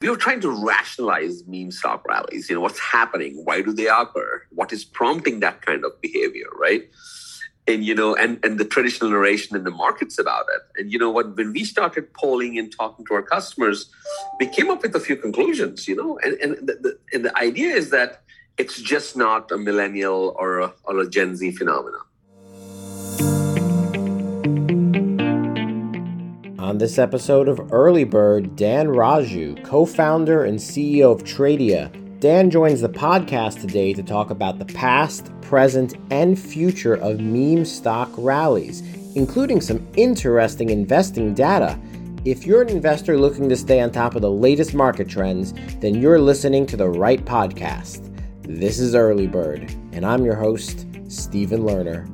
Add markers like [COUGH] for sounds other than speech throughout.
we were trying to rationalize meme stock rallies. You know, what's happening? Why do they occur? What is prompting that kind of behavior, right? And you know, and and the traditional narration in the markets about it. And you know what? When we started polling and talking to our customers, we came up with a few conclusions. You know, and and the, the and the idea is that it's just not a millennial or a, or a Gen Z phenomenon. On this episode of Early Bird, Dan Raju, co founder and CEO of Tradier, Dan joins the podcast today to talk about the past, present, and future of meme stock rallies, including some interesting investing data. If you're an investor looking to stay on top of the latest market trends, then you're listening to the right podcast. This is Early Bird, and I'm your host, Stephen Lerner.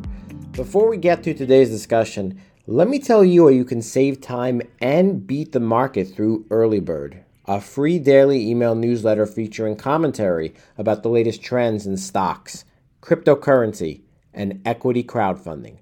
Before we get to today's discussion, let me tell you how you can save time and beat the market through Early Bird, a free daily email newsletter featuring commentary about the latest trends in stocks, cryptocurrency, and equity crowdfunding.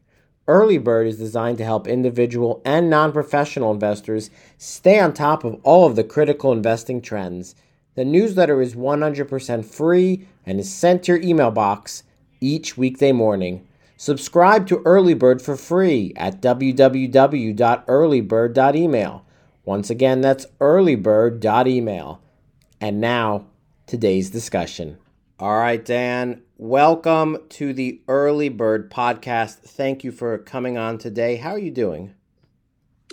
Early Bird is designed to help individual and non professional investors stay on top of all of the critical investing trends. The newsletter is 100% free and is sent to your email box each weekday morning. Subscribe to Early Bird for free at www.earlybird.email. Once again, that's earlybird.email. And now, today's discussion. All right, Dan, welcome to the Early Bird podcast. Thank you for coming on today. How are you doing?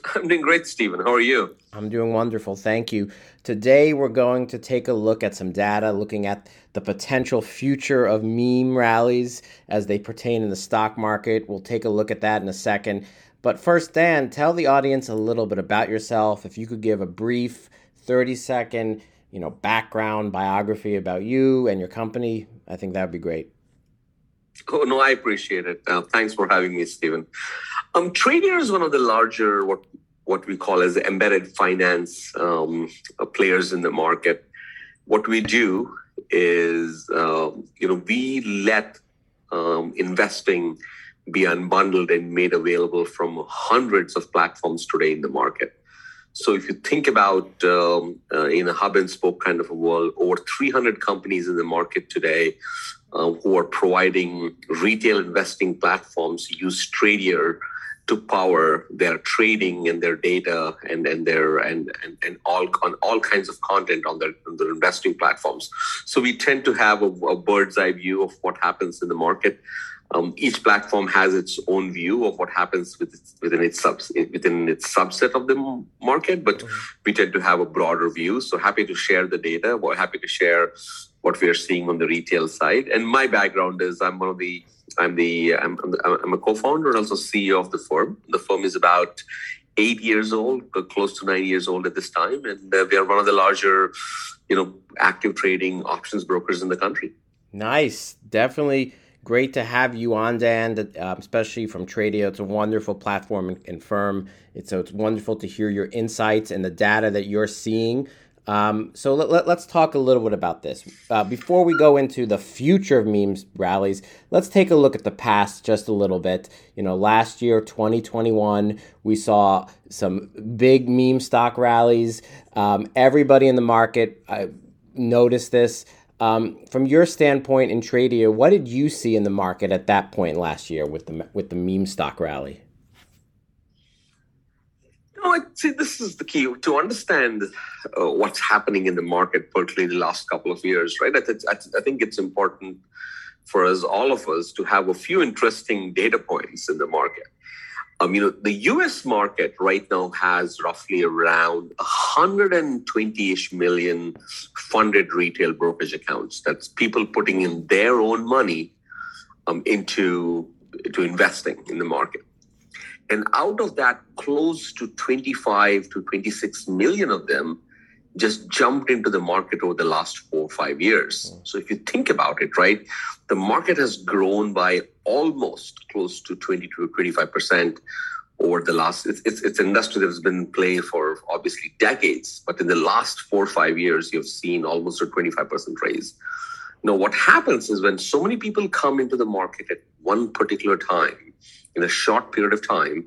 [LAUGHS] I'm doing great, Stephen. How are you? I'm doing wonderful. Thank you. Today, we're going to take a look at some data looking at the potential future of meme rallies as they pertain in the stock market. We'll take a look at that in a second. But first, Dan, tell the audience a little bit about yourself. If you could give a brief 30 second you know, background biography about you and your company, I think that would be great. Oh no, I appreciate it. Uh, thanks for having me, Stephen. Um, Tradier is one of the larger what what we call as embedded finance um, uh, players in the market. What we do is, uh, you know, we let um, investing be unbundled and made available from hundreds of platforms today in the market. So if you think about um, uh, in a hub and spoke kind of a world, over 300 companies in the market today uh, who are providing retail investing platforms use Tradier to power their trading and their data and, and their and, and, and all on all kinds of content on their, on their investing platforms. So we tend to have a, a bird's eye view of what happens in the market. Um, each platform has its own view of what happens with its, within its subs, within its subset of the market, but mm-hmm. we tend to have a broader view. So happy to share the data. We're happy to share what we are seeing on the retail side. And my background is I'm one of the I'm the I'm, I'm a co-founder and also CEO of the firm. The firm is about eight years old, close to nine years old at this time, and uh, we are one of the larger, you know, active trading options brokers in the country. Nice, definitely great to have you on, Dan, uh, especially from Tradier. It's a wonderful platform and, and firm. It's, so it's wonderful to hear your insights and the data that you're seeing um, so let, us let, talk a little bit about this. Uh, before we go into the future of memes rallies, let's take a look at the past just a little bit. You know, last year, 2021, we saw some big meme stock rallies. Um, everybody in the market uh, noticed this. Um, from your standpoint in Tradier, what did you see in the market at that point last year with the with the meme stock rally? No, I see. This is the key to understand uh, what's happening in the market, particularly the last couple of years, right? I, th- I think it's important for us, all of us, to have a few interesting data points in the market. Um, you know, the U.S. market right now has roughly around 120-ish million funded retail brokerage accounts. That's people putting in their own money um, into to investing in the market. And out of that, close to 25 to 26 million of them just jumped into the market over the last four or five years. Mm. So if you think about it, right, the market has grown by almost close to 20 to 25% over the last, it's, it's, it's an industry that's been playing for obviously decades, but in the last four or five years, you've seen almost a 25% raise. Now, what happens is when so many people come into the market at one particular time, in a short period of time.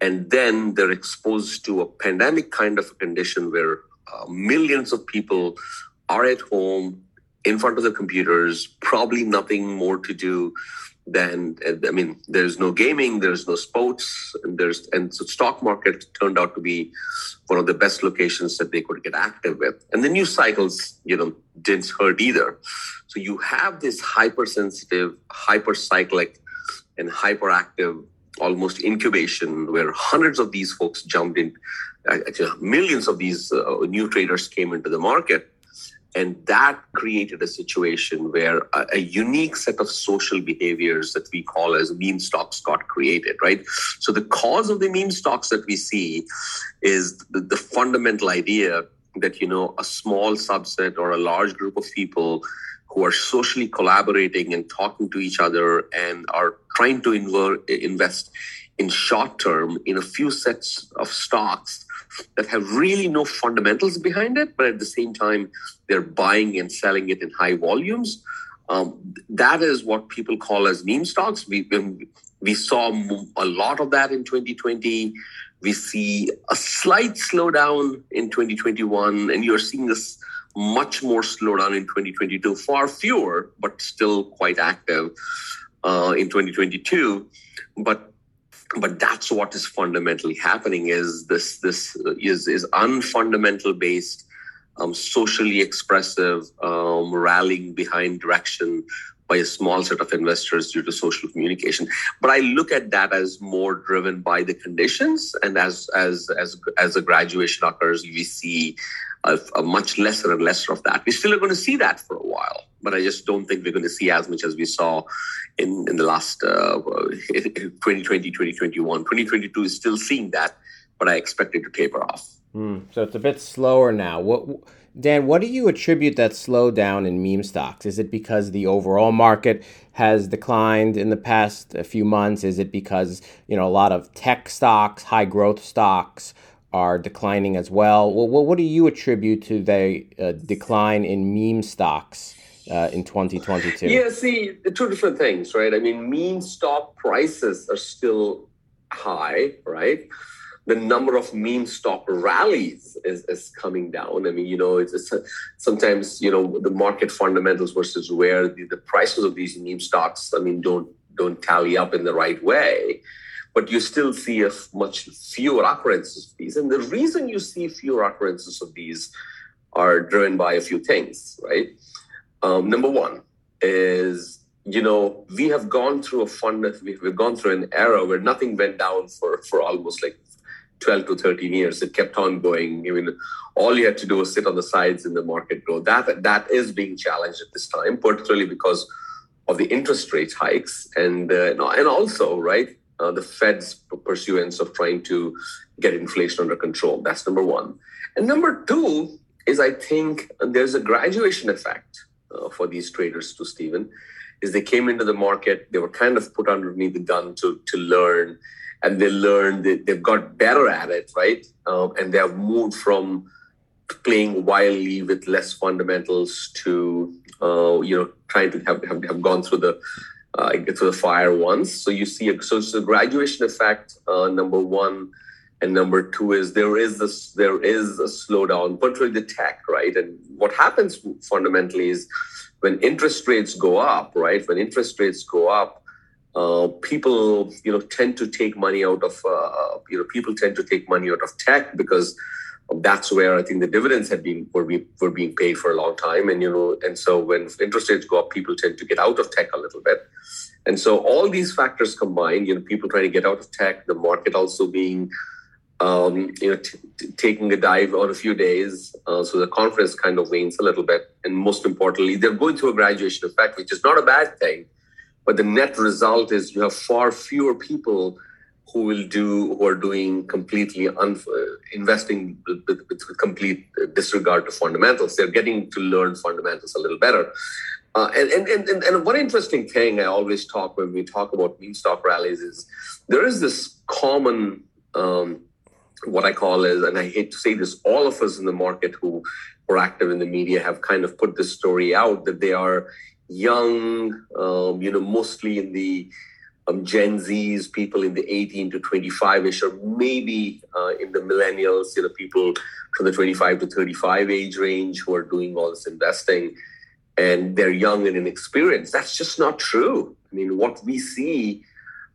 And then they're exposed to a pandemic kind of a condition where uh, millions of people are at home in front of the computers, probably nothing more to do than I mean, there's no gaming, there's no sports, and there's and so stock market turned out to be one of the best locations that they could get active with. And the news cycles, you know, didn't hurt either. So you have this hypersensitive, hypercyclic, and hyperactive almost incubation where hundreds of these folks jumped in, actually millions of these uh, new traders came into the market and that created a situation where a, a, unique set of social behaviors that we call as meme stocks got created, right? So the cause of the meme stocks that we see is the, the fundamental idea that, you know, a small subset or a large group of people who are socially collaborating and talking to each other and are trying to inver- invest in short term in a few sets of stocks that have really no fundamentals behind it, but at the same time, they're buying and selling it in high volumes. Um, that is what people call as meme stocks. We, we saw a lot of that in 2020. We see a slight slowdown in 2021, and you're seeing this much more slowdown in 2022. Far fewer, but still quite active uh, in 2022. But but that's what is fundamentally happening is this this is is unfundamental based um, socially expressive um, rallying behind direction by a small set of investors due to social communication. But i look at that as more driven by the conditions and as as as as a graduation occurs we see a, a much lesser and lesser of that. We still are going to see that for a while but I just don't think we're going to see as much as we saw in, in the last uh, [LAUGHS] 2020, 2021. 2022 is still seeing that, but I expect it to taper off. Mm, so it's a bit slower now. What, Dan, what do you attribute that slowdown in meme stocks? Is it because the overall market has declined in the past few months? Is it because you know a lot of tech stocks, high growth stocks? are declining as well. What do you attribute to the uh, decline in meme stocks uh, in 2022? Yeah, see, two different things, right? I mean, mean stock prices are still high, right? The number of meme stock rallies is, is coming down. I mean, you know, it's, it's sometimes you know the market fundamentals versus where the, the prices of these meme stocks, I mean, don't don't tally up in the right way but you still see a much fewer occurrences of these. And the reason you see fewer occurrences of these are driven by a few things, right? Um, number one is, you know, we have gone through a fund, we've gone through an era where nothing went down for, for almost like 12 to 13 years. It kept on going. I mean, all you had to do was sit on the sides in the market grow. That, that is being challenged at this time, particularly because of the interest rate hikes and, uh, and also, right, uh, the Fed's pursuance of trying to get inflation under control. That's number one. And number two is I think there's a graduation effect uh, for these traders to Stephen is they came into the market, they were kind of put underneath the gun to, to learn, and they learned, they, they've got better at it, right? Um, and they have moved from playing wildly with less fundamentals to, uh, you know, trying to have, have, have gone through the uh, through the fire once. So you see, a, so it's a graduation effect, uh, number one and number two is there is this there is a slowdown particularly the tech right? And what happens fundamentally is when interest rates go up right? When interest rates go up uh, people you know tend to take money out of uh, you know people tend to take money out of tech because that's where I think the dividends had been were, be, were being paid for a long time, and you know, and so when interest rates go up, people tend to get out of tech a little bit, and so all these factors combined, you know, people trying to get out of tech, the market also being um, you know, t- t- taking a dive on a few days. Uh, so the conference kind of wanes a little bit. And most importantly, they're going through a graduation effect, which is not a bad thing. But the net result is you have far fewer people who will do who are doing completely un- investing with, with, with, complete disregard to fundamentals. They're getting to learn fundamentals a little better. Uh, and, and, and, and one interesting thing I always talk when we talk about meme stock rallies is there is this common um, what I call is, and I hate to say this, all of us in the market who are active in the media have kind of put this story out that they are young, um, you know, mostly in the um, Gen Zs, people in the 18 to 25 ish, or maybe uh, in the millennials, you know, people from the 25 to 35 age range who are doing all this investing and they're young and inexperienced. That's just not true. I mean, what we see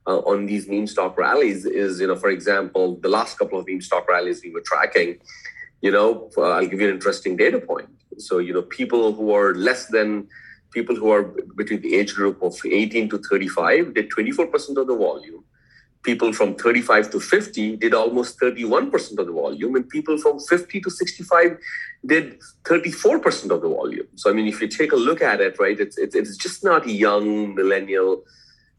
uh, on these meme stock rallies is, you know, for example, the last couple of meme stock rallies we were tracking, you know, uh, I'll give you an interesting data point. So, you know, people who are less than people who are between the age group of 18 to 35 did 24% of the volume. People from 35 to 50 did almost 31% of the volume, and people from 50 to 65 did 34% of the volume. So, I mean, if you take a look at it, right, it's, it's, it's just not young, millennial,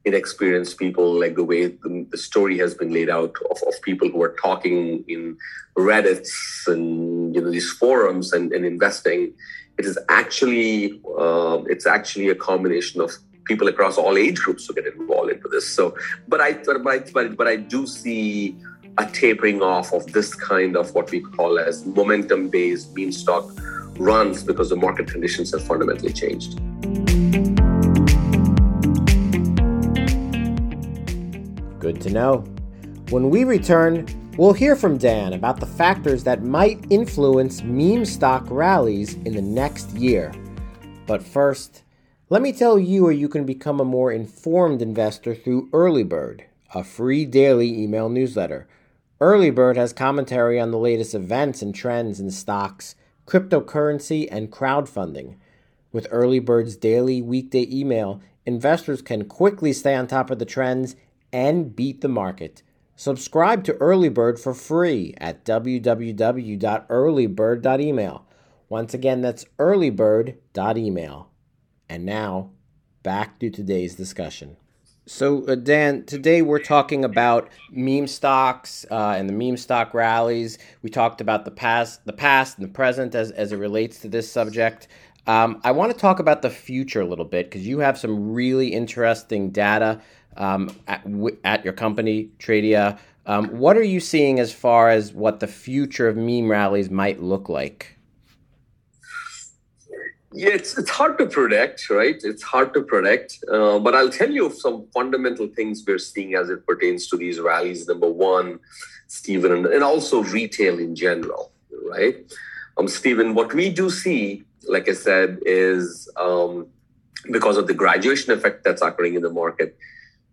inexperienced people, like the way the, the story has been laid out of, of people who are talking in Reddits and, you know, these forums and, and investing it is actually uh, it's actually a combination of people across all age groups who get involved into this. So, but I but but, but I do see a tapering off of this kind of what we call as momentum based meme stock runs because the market conditions have fundamentally changed. Good to know. When we return, We'll hear from Dan about the factors that might influence meme stock rallies in the next year. But first, let me tell you where you can become a more informed investor through Earlybird, a free daily email newsletter. Earlybird has commentary on the latest events and trends in stocks, cryptocurrency, and crowdfunding. With Earlybird's daily weekday email, investors can quickly stay on top of the trends and beat the market. Subscribe to Earlybird for free at www.earlybird.email. Once again, that's earlybird.email. And now, back to today's discussion. So, uh, Dan, today we're talking about meme stocks uh, and the meme stock rallies. We talked about the past, the past, and the present as, as it relates to this subject. Um, I want to talk about the future a little bit because you have some really interesting data um, at, at, your company, Tradier. Um, what are you seeing as far as what the future of meme rallies might look like? Yeah, it's, it's hard to predict, right? It's hard to predict. Uh, but I'll tell you some fundamental things we're seeing as it pertains to these rallies. Number one, Stephen, and, and also retail in general, right? Um, Stephen, what we do see, like I said, is um, because of the graduation effect that's occurring in the market,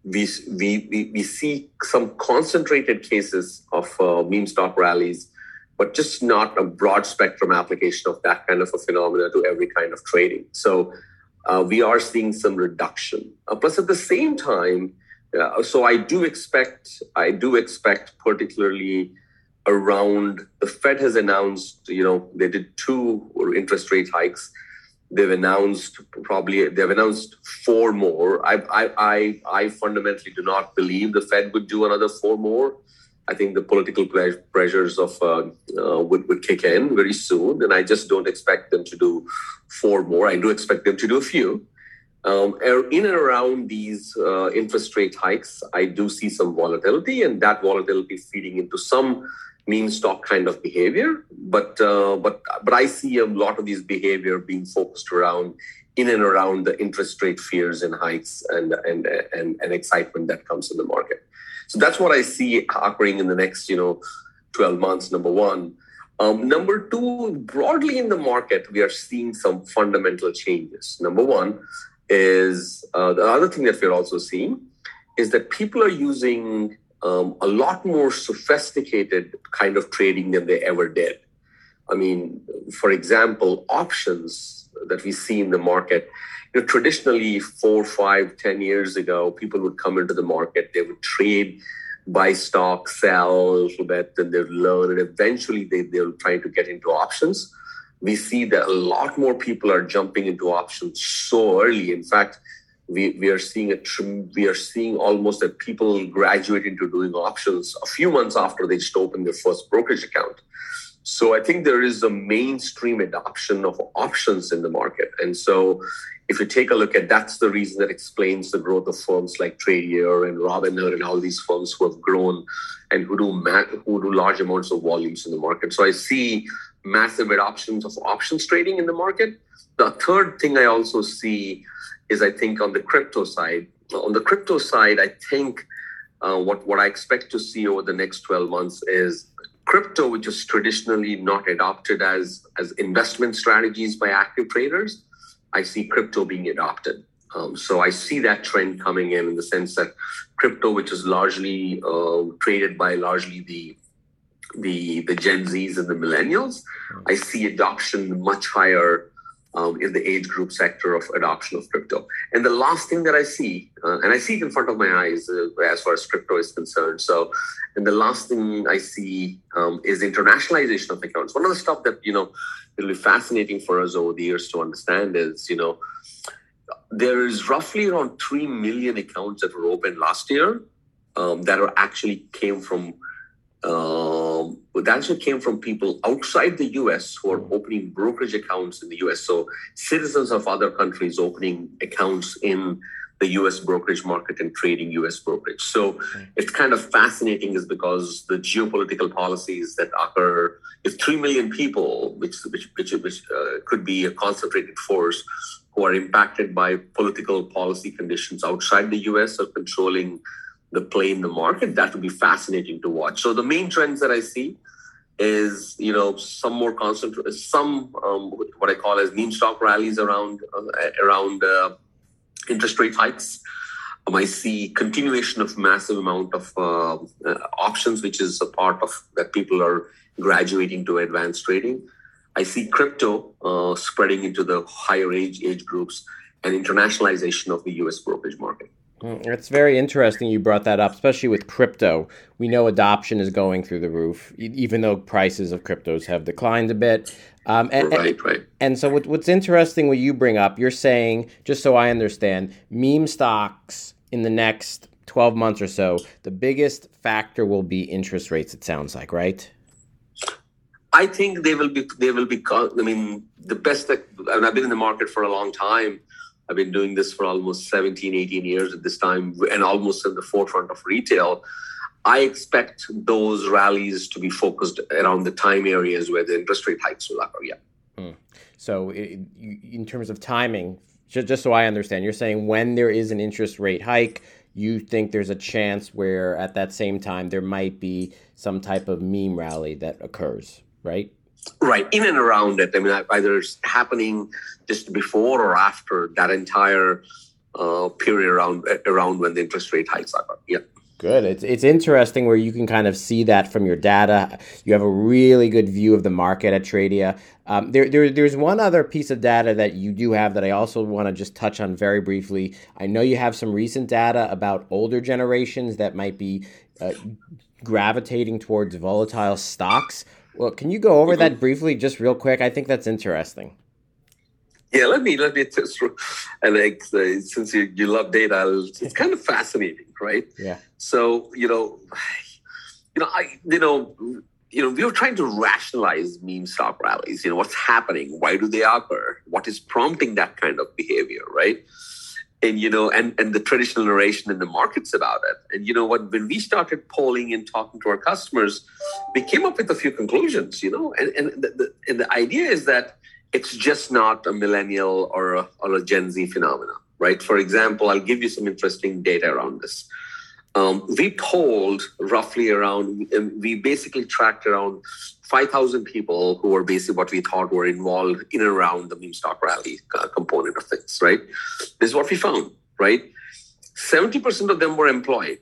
we, we, we, see some concentrated cases of uh, meme stock rallies, but just not a broad spectrum application of that kind of a phenomena to every kind of trading. So uh, we are seeing some reduction. Uh, plus, at the same time, uh, so I do expect, I do expect particularly around the Fed has announced, you know, they did two interest rate hikes they've announced probably they've announced four more. I, I I I fundamentally do not believe the Fed would do another four more. I think the political pressures of uh, uh, would would kick in very soon, and I just don't expect them to do four more. I do expect them to do a few. Um, er, in and around these uh, interest rate hikes, I do see some volatility, and that volatility feeding into some meme stock kind of behavior. But uh, but but I see a lot of these behavior being focused around in and around the interest rate fears and hikes and and and, and excitement that comes in the market. So that's what I see occurring in the next you know 12 months. Number one. Um, number two, broadly in the market, we are seeing some fundamental changes. Number one is uh, the other thing that we're also seeing is that people are using um, a lot more sophisticated kind of trading than they ever did. I mean, for example, options that we see in the market. You know, traditionally, four, five, ten years ago, people would come into the market, they would trade, buy stock, sell a little bit, and they'd learn, and eventually they, they'll try to get into options. We see that a lot more people are jumping into options so early. In fact, we, we are seeing a we are seeing almost that people graduate into doing options a few months after they just open their first brokerage account. So I think there is a mainstream adoption of options in the market, and so if you take a look at that's the reason that explains the growth of firms like Tradier and Robinhood and all these firms who have grown and who do who do large amounts of volumes in the market. So I see massive adoptions of options trading in the market. The third thing I also see is I think on the crypto side, on the crypto side, I think uh, what what I expect to see over the next 12 months is crypto, which is traditionally not adopted as as investment strategies by active traders. I see crypto being adopted. Um, so I see that trend coming in in the sense that crypto, which is largely uh, traded by largely the the the Gen Zs and the millennials, I see adoption much higher um, in the age group sector of adoption of crypto. And the last thing that I see, uh, and I see it in front of my eyes uh, as far as crypto is concerned. So, and the last thing I see um, is internationalization of accounts. One of the stuff that you know it'll be fascinating for us over the years to understand is you know there is roughly around three million accounts that were opened last year um, that are actually came from um, that actually came from people outside the US who are opening brokerage accounts in the US. So citizens of other countries opening accounts in the US brokerage market and trading US brokerage. So it's kind of fascinating is because the geopolitical policies that occur, if 3 million people, which, which, which, which uh, could be a concentrated force, who are impacted by political policy conditions outside the US are controlling the play in the market, that would be fascinating to watch. So the main trends that I see is you know some more constant some um, what I call as meme stock rallies around uh, around uh, interest rate hikes. Um, I see continuation of massive amount of uh, uh, options, which is a part of that people are graduating to advanced trading. I see crypto uh, spreading into the higher age age groups and internationalization of the U.S. brokerage market. Mm, it's very interesting you brought that up, especially with crypto. We know adoption is going through the roof, even though prices of cryptos have declined a bit. Um, and, right, right. And so, what, what's interesting, what you bring up, you're saying, just so I understand, meme stocks in the next 12 months or so, the biggest factor will be interest rates, it sounds like, right? I think they will be, they will be, I mean, the best that, I mean, I've been in the market for a long time I've been doing this for almost 17, 18 years at this time and almost in the forefront of retail. I expect those rallies to be focused around the time areas where the interest rate hikes will occur. Yeah. Hmm. So, in terms of timing, just so I understand, you're saying when there is an interest rate hike, you think there's a chance where at that same time there might be some type of meme rally that occurs, right? Right, in and around it. I mean, either it's happening just before or after that entire uh, period around around when the interest rate hikes are. Yeah. Good. It's it's interesting where you can kind of see that from your data. You have a really good view of the market at Tradier. Um, there, there, there's one other piece of data that you do have that I also want to just touch on very briefly. I know you have some recent data about older generations that might be uh, gravitating towards volatile stocks. Well, can you go over that briefly, just real quick? I think that's interesting. Yeah, let me let me just [LAUGHS] and like uh, since you, you love data, it's kind of [LAUGHS] fascinating, right? Yeah. So you know, you know, I you know, you know, we were trying to rationalize meme stock rallies. You know, what's happening? Why do they occur? What is prompting that kind of behavior, right? And you know and and the traditional narration in the markets about it. And you know what when we started polling and talking to our customers we came up with a few conclusions you know and and the, the, and the idea is that it's just not a millennial or a, or a gen z phenomenon right? For example i'll give you some interesting data around this um, we polled roughly around we basically tracked around 5,000 people who were basically what we thought were involved in and around the meme stock rally uh, component of things, right? This is what we found, right? 70% of them were employed,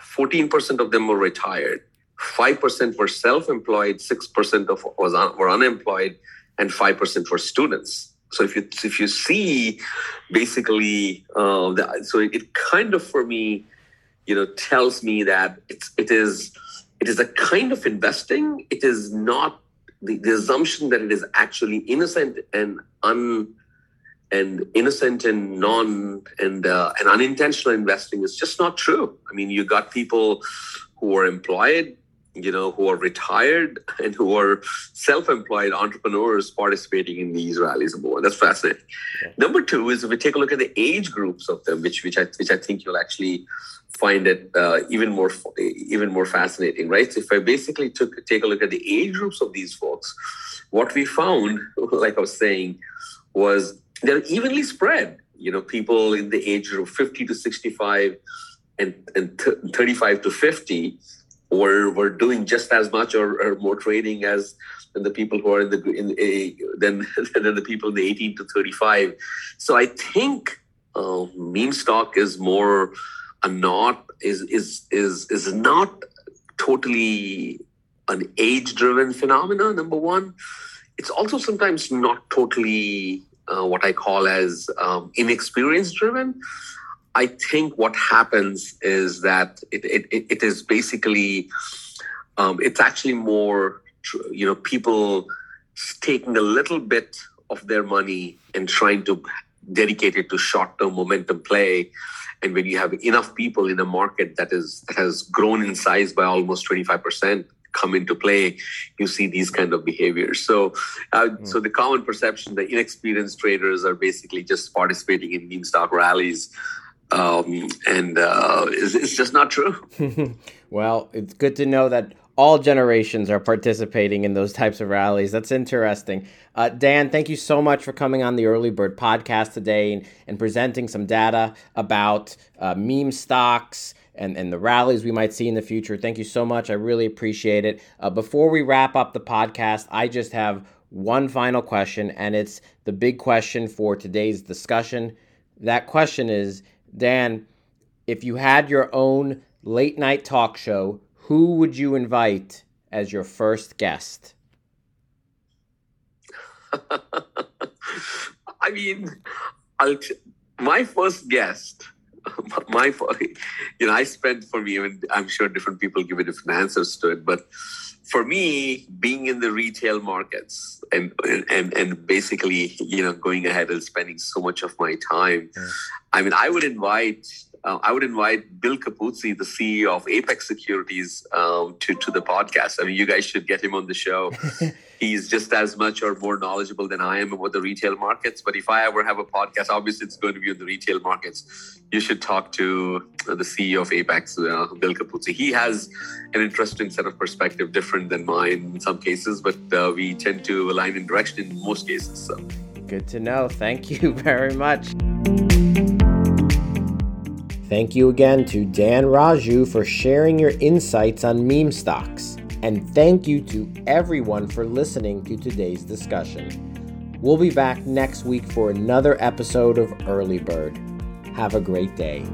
14% of them were retired, 5% were self employed, 6% of was un- were unemployed, and 5% were students. So if you if you see basically, uh, the, so it, it kind of for me, you know, tells me that it's it is it is a kind of investing. It is not the, the assumption that it is actually innocent and un and innocent and non and uh, and unintentional investing is just not true. I mean, you got people who are employed, you know, who are retired [LAUGHS] and who are self-employed entrepreneurs participating in these rallies and more. That's fascinating. Okay. Number two is if we take a look at the age groups of them, which which I which I think you'll actually find it uh, even more even more fascinating, right? So if I basically took take a look at the age groups of these folks, what we found, [LAUGHS] like I was saying, was they're evenly spread, you know people in the age of 50 to 65 and, and th- 35 to 50 were were doing just as much or, or more trading as than the people who are in the in a than [LAUGHS] than the people in the 18 to 35 so i think uh, meme stock is more a not is is is is not totally an age driven phenomena number one. It's also sometimes not totally uh, what i call as um, inexperience driven I think what happens is that it, it, it is basically, um, it's actually more, you know, people taking a little bit of their money and trying to dedicate it to short term momentum play. And when you have enough people in a market that is that has grown in size by almost 25%, come into play, you see these kind of behaviors. So, uh, mm. so the common perception that inexperienced traders are basically just participating in meme stock rallies um, and uh, it's, it's just not true. [LAUGHS] well, it's good to know that all generations are participating in those types of rallies. That's interesting. Uh, Dan, thank you so much for coming on the Early Bird podcast today and, and presenting some data about uh, meme stocks and, and the rallies we might see in the future. Thank you so much. I really appreciate it. Uh, before we wrap up the podcast, I just have one final question, and it's the big question for today's discussion. That question is Dan, if you had your own late night talk show, who would you invite as your first guest? [LAUGHS] I mean, I'll t- my first guest, [LAUGHS] my [LAUGHS] you know, I spent for me. I'm sure different people give me different answers to it, but for me, being in the retail markets and and and basically, you know, going ahead and spending so much of my time, yeah. I mean, I would invite uh, I would invite Bill Capuzzi, the CEO of Apex Securities, um, to to the podcast. I mean, you guys should get him on the show. [LAUGHS] He's just as much or more knowledgeable than I am about the retail markets. But if I ever have a podcast, obviously it's going to be on the retail markets. You should talk to uh, the CEO of Apex, uh, Bill Capuzzi. He has an interesting set of perspective, different than mine in some cases, but uh, we tend to align in direction in most cases. So. Good to know. Thank you [LAUGHS] very much. Thank you again to Dan Raju for sharing your insights on meme stocks. And thank you to everyone for listening to today's discussion. We'll be back next week for another episode of Early Bird. Have a great day.